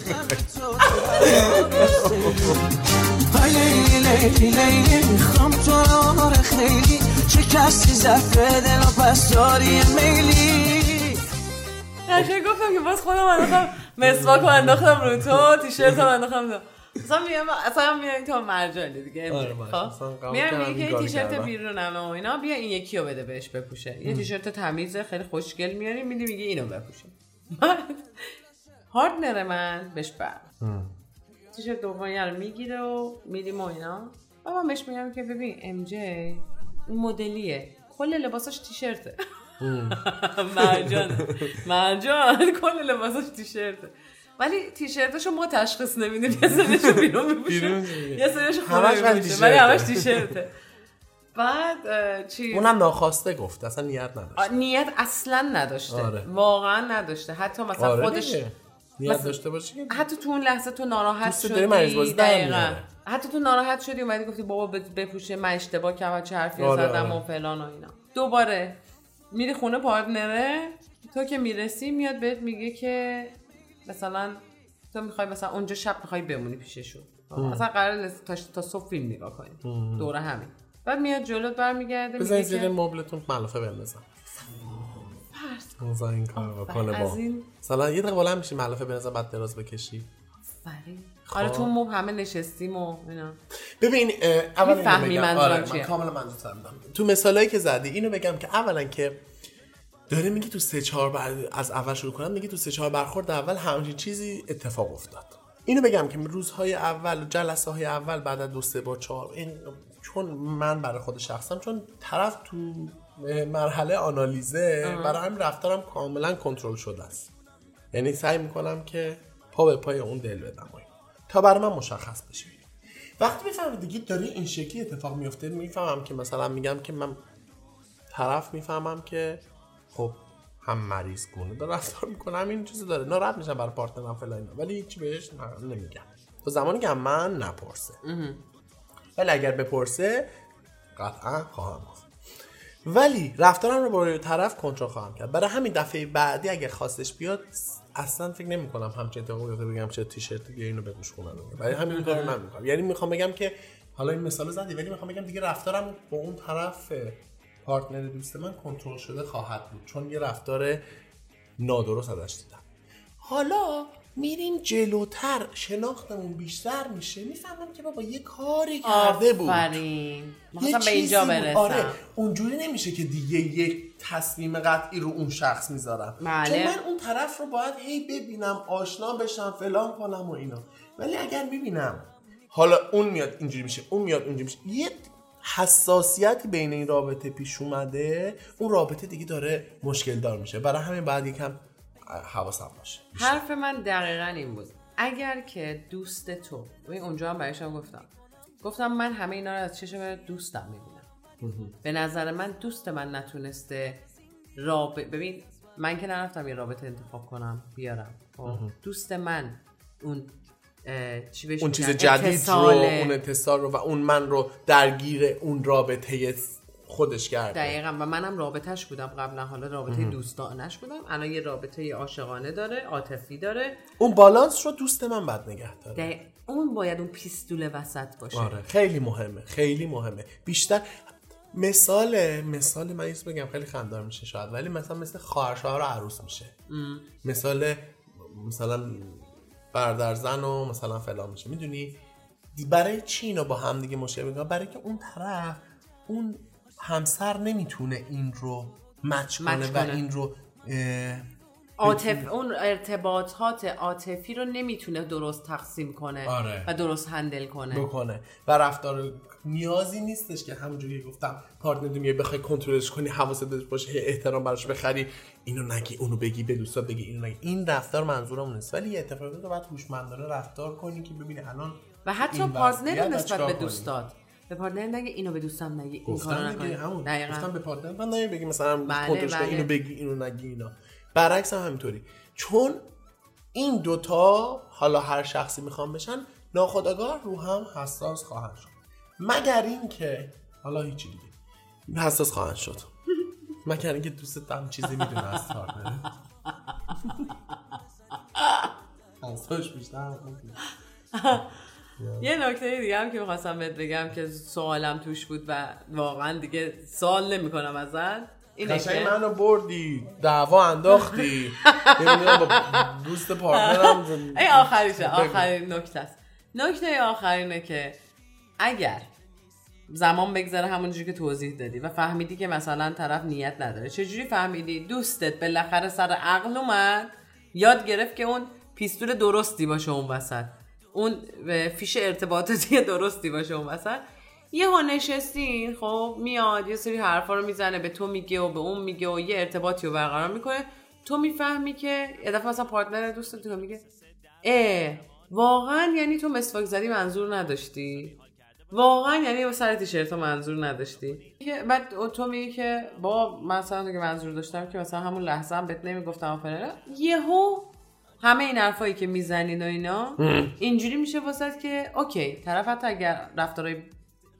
لیلی لیلی لیلی می‌خوام تو رو خیلی چه کسی دل و پس داری میلی؟ قشنگ گفتم که باز خودم انداختم مسواک رو انداختم رو تو تیشرت رو انداختم تو. اصلا میگم اصلا میگم تو مرجانی دیگه. آره، خب کردم میگه این که تیشرت کردم. بیرونمه و اینا بیا این یکی رو بده بهش بپوشه. یه تیشرت تمیزه خیلی خوشگل میاری میدی میگه اینو بپوشه. پارتنر من بهش بر. تیشرت دومی رو می‌گیره و میدیم و اینا. و من بهش میگم که ببین ام جی مدلیه. کل لباساش تیشرته. مرجان مرجان کل لباساش تیشرته. ولی تیشرتاشو ما تشخیص نمیدیم. یه سریشو بیرون میپوشه. یه سریشو همش خونه ولی میپوشه. ولی تیشرته. همش تیشرته. بعد چی اونم ناخواسته گفت. اصلا نیت نداشت. نیت اصلا نداشته. آره. واقعا نداشته. حتی مثلا آره خودش. نیت مثلا- داشته باشی که حتی تو اون لحظه تو ناراحت شدی. دقیقاً. حتی تو ناراحت شدی اومدی گفتی بابا بپوشه من اشتباه کردم چه حرفی آره، زدم آره. و فلان و اینا. دوباره میری خونه پارتنره تو که می‌رسی میاد بهت میگه که مثلا تو می‌خوای مثلا اونجا شب می‌خوای بمونی پیششون مثلا قرار تا, تا صبح فیلم نگاه کنی. دوره همین. بعد میاد جلوت برمیگرده میگه زیر مبلتون ملافه بندازم. مثلا این کار بکنه با مثلا یه دقیقه بلند میشی ملافه بندازم بعد دراز بکشی. آره تو مب همه نشستیم و اینا ببین اول بگم. منظورم آره،؟ من کاملا منظور فهمیدم تو مثالایی که زدی اینو بگم که اولا که داره میگی تو سه چهار بر... از اول شروع کنم میگی تو سه چهار برخورد اول همچین چیزی اتفاق افتاد اینو بگم که روزهای اول و جلسه های اول بعد از دو سه بار چهار این چون من برای خود شخصم چون طرف تو مرحله آنالیزه برای همین رفتارم کاملا کنترل شده است یعنی سعی می‌کنم که پا به پای اون دل بدم. تا برای من مشخص بشه. وقتی می‌فهمم دیگه داره این شکلی اتفاق میفته می‌فهمم که مثلا میگم که من طرف می‌فهمم که خب هم مریض گونه داره رفتار می‌کنه هم این چیزی داره. ناراحت میشم برای پارتنرم فلان ولی هیچی بهش؟ نمیگم. تا زمانی که من نپرسه. ولی اگر بپرسه قطعا خواهم گفت. ولی رفتارم رو برای طرف کنترل خواهم کرد. برای همین دفعه بعدی اگه خواستش بیاد اصلا فکر نمی کنم همچین اتفاقی بیفته بگم چه تیشرت بیا اینو بپوش خونه رو برای همین کارو من می‌کنم. یعنی می‌خوام بگم که حالا این مثال زدی ولی می‌خوام بگم دیگه رفتارم با اون طرف پارتنر دوست من کنترل شده خواهد بود چون یه رفتار نادرست ازش دیدم. حالا میریم جلوتر شناختمون بیشتر میشه. می‌فهمم که بابا یه کاری کرده بود. آفرین. به اینجا. برسم. آره اونجوری نمیشه که دیگه یک تصمیم قطعی رو اون شخص می‌ذارم. بله. چون من اون طرف رو باید هی ببینم آشنا بشم فلان کنم و اینا. ولی اگر ببینم حالا اون میاد اینجوری میشه اون میاد اونجوری میشه. یه حساسیتی بین این رابطه پیش اومده اون رابطه دیگه داره مشکل دار میشه. برای همین بعد یکم حواسم باشه. حرف من دقیقا این بود. اگر که دوست تو ببین اونجا هم برایشم گفتم. گفتم من همه اینا رو از چشم دوستم می‌بینم. به نظر من دوست من نتونسته رابطه ببین من که نرفتم یه رابطه انتخاب کنم بیارم. خب؟ دوست من اون چی اون چیز؟ جدید رو. اون اتصال رو و اون من رو درگیر اون رابطه خودش کرده. دقیقا. و منم رابطهش بودم قبلا. حالا رابطه دوستانش بودم. الان یه رابطه عاشقانه داره عاطفی داره. اون بالانس رو دوست من بد نگه داره. دقیق- اون باید اون پیستول وسط باشه. آره خیلی مهمه خیلی مهمه. بیشتر مثال مثال من یه بگم خیلی خندار میشه شاید ولی مثلا مثل خواهر شوهر و عروس میشه. مثال مثلا برادر زن و مثلا فلان میشه. می‌دونی؟ برای چی اینو با هم دیگه مشکل می‌کنن؟ برای که اون طرف اون همسر نمی‌تونه این رو مچ کنه و. این رو عاطف اون ارتباطات عاطفی رو نمی‌تونه درست تقسیم کنه آره. و درست هندل کنه بکنه و رفتار نیازی نیستش که همونجوری که گفتم پارتنر میای بخوای کنترلش کنی حواست بهش باشه احترام براش بخری اینو نگی اونو بگی به دوستا بگی اینو نگی این رفتار منظورم نیست ولی اتفاقی رو باید هوشمندانه رفتار کنی که ببینی الان و حتی partner نسبت به؟ دوستات به partner نگه اینو به دوستم نگی این کارو نکنی همون. دقیقاً. گفتم به partner من نمی بگی مثلا بله، بله. اینو بگی اینو نگی اینا. برعکس هم همینطوری. چون این دوتا حالا هر شخصی می‌خوام بشن ناخداگاه رو هم حساس خواهند شد. مگر اینکه حالا هیچی دیگه. حساس خواهند شد. مگر اینکه دوستت هم چیزی می‌دونه از partner. حساس بیشتر یه نکته دیگه هم که می‌خواستم بهت بگم که سوالم توش بود و واقعا دیگه سوال نمی‌کنم ازت قشنگ منو بردی. دعوا انداختی. با دوست پارتنرم ای آخریشه آخرین نکته است. نکته آخرینه که اگر زمان بگذره همونجوری که توضیح دادی و فهمیدی که مثلا طرف نیت نداره چجوری فهمیدی دوستت بالاخره سر عقل اومد؟ یاد گرفت که اون پیستول درستی باشه اون وسط. اون فیش ارتباطاتی درستی باشه اون وسط. یه ها نشستین خب میاد یه سری حرفا رو می‌زنه به تو میگه و به اون میگه و یه ارتباطی رو برقرار می‌کنه. تو می‌فهمی که یه دفعه مثلا پارتنر دوستت تو میگه اه واقعا یعنی تو مسواک زدی منظور نداشتی. واقعا یعنی با سر تیشرت منظور نداشتی. بعد تو میگی که با مثلا که منظور داشتم که مثلا همون لحظه هم بهت نمی‌گفتم فلان یهو همه این حرفایی که می‌زنین و اینا اینجوری میشه واسه که اوکی طرف حتی اگر رفتارهای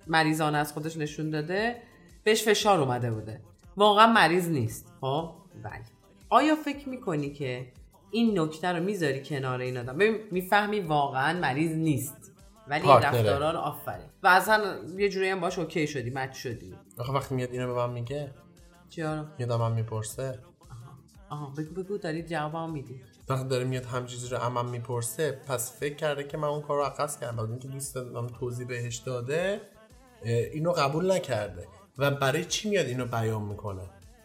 مریضانه از خودش نشون داده بهش فشار اومده بوده. واقعا مریض نیست. خب؟ ولی آیا فکر می‌کنی که این نکته رو می‌ذاری کنار این آدم؟ ببین می‌فهمی واقعا مریض نیست ولی. رفتارا رو آفرین. و اصلا یه جوری هم باش اوکی شدی مچ شدی. آخه وقتی میاد اینو به من میگه چرا؟ میاد من می‌پرسه. آها. بگو بگو داری جواب میدی. وقتی داره میاد هم چیزی رو امم می‌پرسه پس فکر کرده که من اون کار رو عقص کردم. بعد اینکه دوست دارم توضیح بهش داده اینو قبول نکرده. و برای چی میاد اینو بیان می‌کنه؟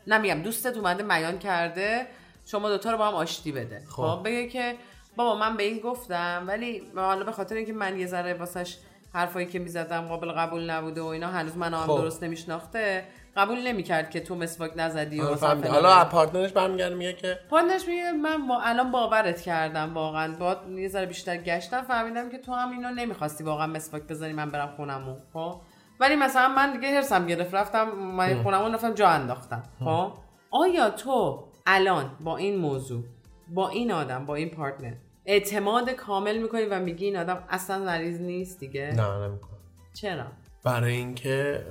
نمیگم دوستت اومده بیان کرده شما دوتا رو با هم آشتی بده. خب بگه که بابا من به این گفتم ولی حالا به خاطر اینکه من یه ذره واسش حرفایی که می‌زدم قابل قبول نبوده و اینا هنوز منو هم خب. درست نمیشناخته قبول نمی‌کرد که تو مسواک نزدی و آره،. حالا پارتنرش برمیگرده میگه که پارتنرش میگه من با الان باورت کردم واقعا. با یه ذره بیشتر گشتم فهمیدم که تو هم اینو نمی‌خواستی واقعا مسواک بزنی من برم خونمون خب؟ ولی مثلا من دیگه هرسم گرفت رفتم من خونمون رفتم جا انداختم خب؟ آیا تو الان با این موضوع با این آدم با این پارتنر اعتماد کامل می‌کنی و میگی این آدم اصلا مریض نیست دیگه؟ نه نمی‌کنه چرا؟ برای اینکه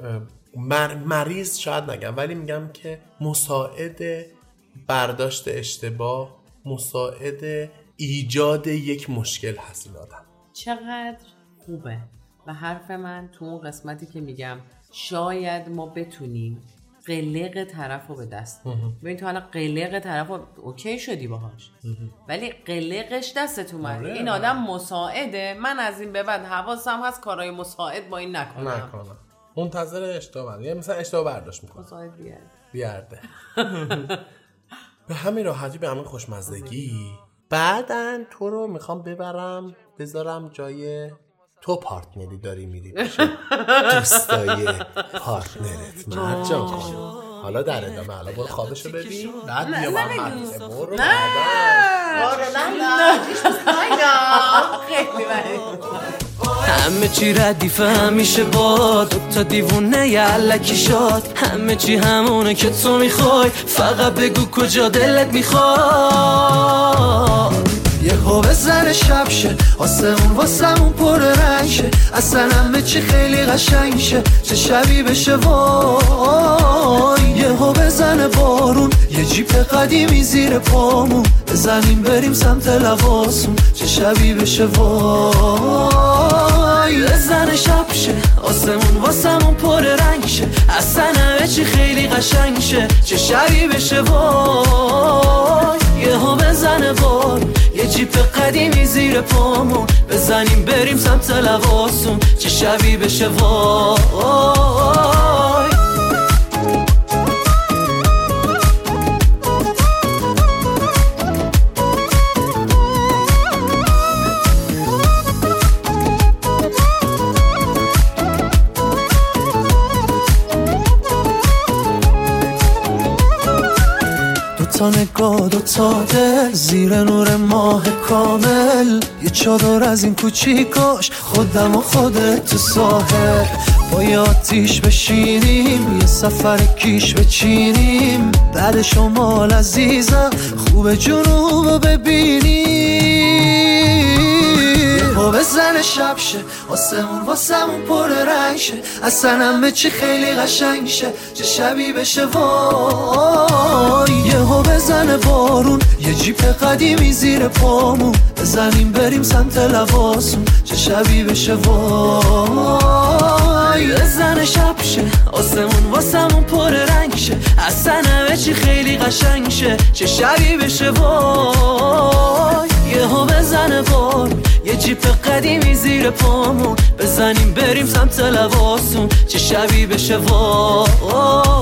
مر... مریض شاید نگم ولی میگم که مساعد برداشت اشتباه مساعد ایجاد یک مشکل هست این آدم. چقدر خوبه. و حرف من تو اون قسمتی که میگم شاید ما بتونیم قلق طرف رو به دست. ببین تو الان قلق طرف رو اوکی شدی باهاش. ولی قلقش دستت اومده. آره. این آدم مساعده. من از این به بعد حواسم هست کارهای مساعد با این نکنم. نکنم. منتظر اشتباه یعنی مثلا اشتباه برداشت می‌کنه بیارده. به همین راحتی به همین خوشمزدگی بعدا تو رو می‌خوام ببرم بذارم جای تو پارتنری داری میری دوستای پارتنرت. مرجان حالا در ادامه حالا برو خوابشو ببین. بعد بیا من مدرسه برو بعدا. خیلی بده. همه چی ردیفه همیشه با تا دیوونه یه علکی شاد. همه چی همونه که تو می‌خوای. فقط بگو کجا دلت می‌خواد. یه ها بزن شب شه. آسمون واسمون پر رنگ شه. اصلا همه چی خیلی قشنگ شه. چه شبی بشه وای. یه ها بزن بارون. یه جیپ قدیمی زیر پامون. بزنیم بریم سمت لباسون چه شبی بشه وای. بزن شب شه. آسمون واسمون پر رنگ شه. اصلا همه چی خیلی قشنگ شه. چه شبی بشه وای. یه ها بزنه بار یه جیپ قدیمی زیر پامون. بزنیم بریم سمت لباسون چه شبی بشه وای. تا نگاه دو تا دل زیر نور ماه کامل. یه چادر از این کوچیکاش خودم و خودت تو ساحل. با یه آتیش بشینیم یه سفر کیش بچینیم. بعد شمال عزیزم خوب جنوب ببینیم. بزن شب شه. آسمون واسمون پر رنگ شه. اصلا همه چی خیلی قشنگ شه. چه شبی بشه وای. یه ها بزن بارون. یه جیپ قدیمی زیر پامون. بزنیم بریم سمت لباسون چه شبی بشه وای. بزن شب شه. آسمون واسمون پر رنگ شه. اصلا همه چی خیلی قشنگ شه. چه شبی بشه وای. یه ها بزن بارون یه جیپ قدیمی زیر پامون بزنیم بریم سمت لباسون چه شبی بشه وای.